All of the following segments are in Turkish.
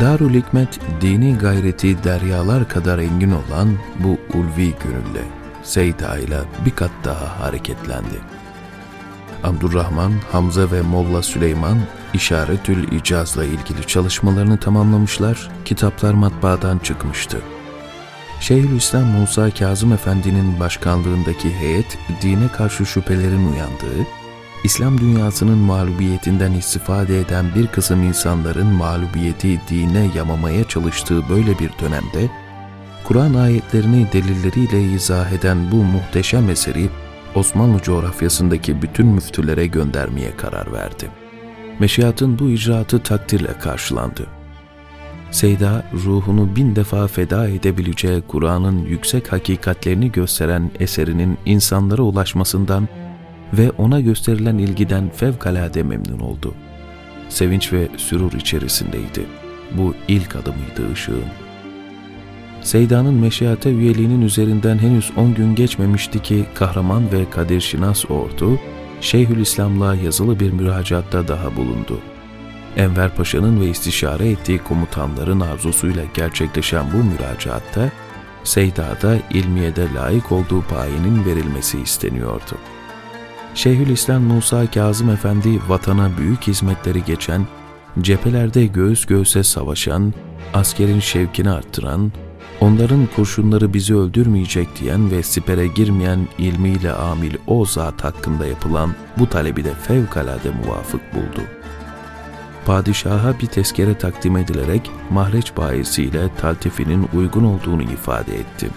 Darül Hikmet, dini gayreti deryalar kadar engin olan bu ulvi gönülle, Seyda ile bir kat daha hareketlendi. Abdurrahman, Hamza ve Molla Süleyman İşaretül İcaz'la ilgili çalışmalarını tamamlamışlar, kitaplar matbaadan çıkmıştı. Şeyhülislam Musa Kazım Efendi'nin başkanlığındaki heyet, dine karşı şüphelerin uyandığı, İslam dünyasının mağlubiyetinden istifade eden bir kısım insanların mağlubiyeti dine yamamaya çalıştığı böyle bir dönemde, Kur'an ayetlerini delilleriyle izah eden bu muhteşem eseri Osmanlı coğrafyasındaki bütün müftülere göndermeye karar verdi. Meşiatın bu icraatı takdirle karşılandı. Seyda, ruhunu bin defa feda edebileceği Kur'an'ın yüksek hakikatlerini gösteren eserinin insanlara ulaşmasından ve ona gösterilen ilgiden fevkalade memnun oldu. Sevinç ve sürur içerisindeydi. Bu ilk adımıydı ışığın. Seyda'nın meşiyate üyeliğinin üzerinden henüz 10 gün geçmemişti ki kahraman ve kadir şinas ordu, Şeyhülislam'la yazılı bir müracaatta daha bulundu. Enver Paşa'nın ve istişare ettiği komutanların arzusuyla gerçekleşen bu müracaatta, Seyda'da ilmiyede layık olduğu payinin verilmesi isteniyordu. Şeyhülislam Musa Kazım Efendi vatana büyük hizmetleri geçen, cephelerde göğüs göğüse savaşan, askerin şevkini arttıran, onların kurşunları bizi öldürmeyecek diyen ve sipere girmeyen ilmiyle amil o zat hakkında yapılan bu talebi de fevkalade muvafık buldu. Padişaha bir tezkere takdim edilerek mahreç bayisiyle taltifinin uygun olduğunu ifade etti.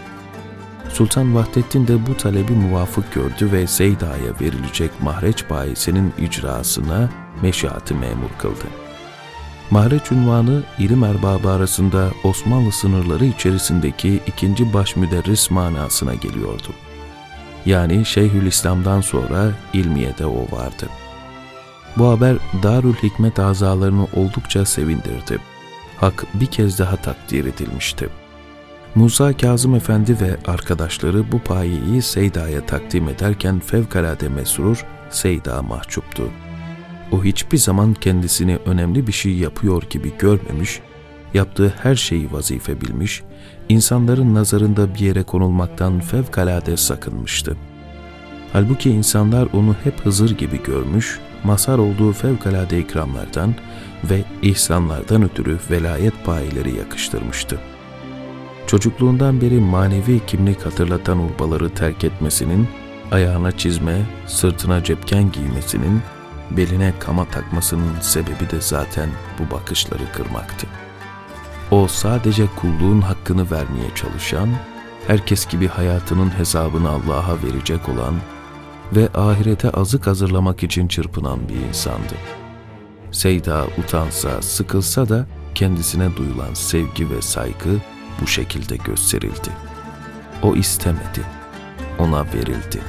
Sultan Vahdettin de bu talebi muvafık gördü ve Seyda'ya verilecek mahreç bayisinin icrasına meşiatı memur kıldı. Mahreç unvanı ilim erbabı arasında Osmanlı sınırları içerisindeki ikinci baş müderris manasına geliyordu. Yani Şeyhülislam'dan sonra ilmiyede o vardı. Bu haber Darül Hikmet azalarını oldukça sevindirdi. Hak bir kez daha takdir edilmişti. Musa Kazım Efendi ve arkadaşları bu payeyi Seyda'ya takdim ederken fevkalade mesrur, Seyda mahcuptu. O hiçbir zaman kendisini önemli bir şey yapıyor gibi görmemiş, yaptığı her şeyi vazife bilmiş, insanların nazarında bir yere konulmaktan fevkalade sakınmıştı. Halbuki insanlar onu hep Hızır gibi görmüş, mazhar olduğu fevkalade ikramlardan ve ihsanlardan ötürü velayet payileri yakıştırmıştı. Çocukluğundan beri manevi kimlik hatırlatan urbaları terk etmesinin, ayağına çizme, sırtına cepken giymesinin, beline kama takmasının sebebi de zaten bu bakışları kırmaktı. O sadece kulluğun hakkını vermeye çalışan, herkes gibi hayatının hesabını Allah'a verecek olan ve ahirete azık hazırlamak için çırpınan bir insandı. Seyda utansa, sıkılsa da kendisine duyulan sevgi ve saygı bu şekilde gösterildi. O istemedi, ona verildi.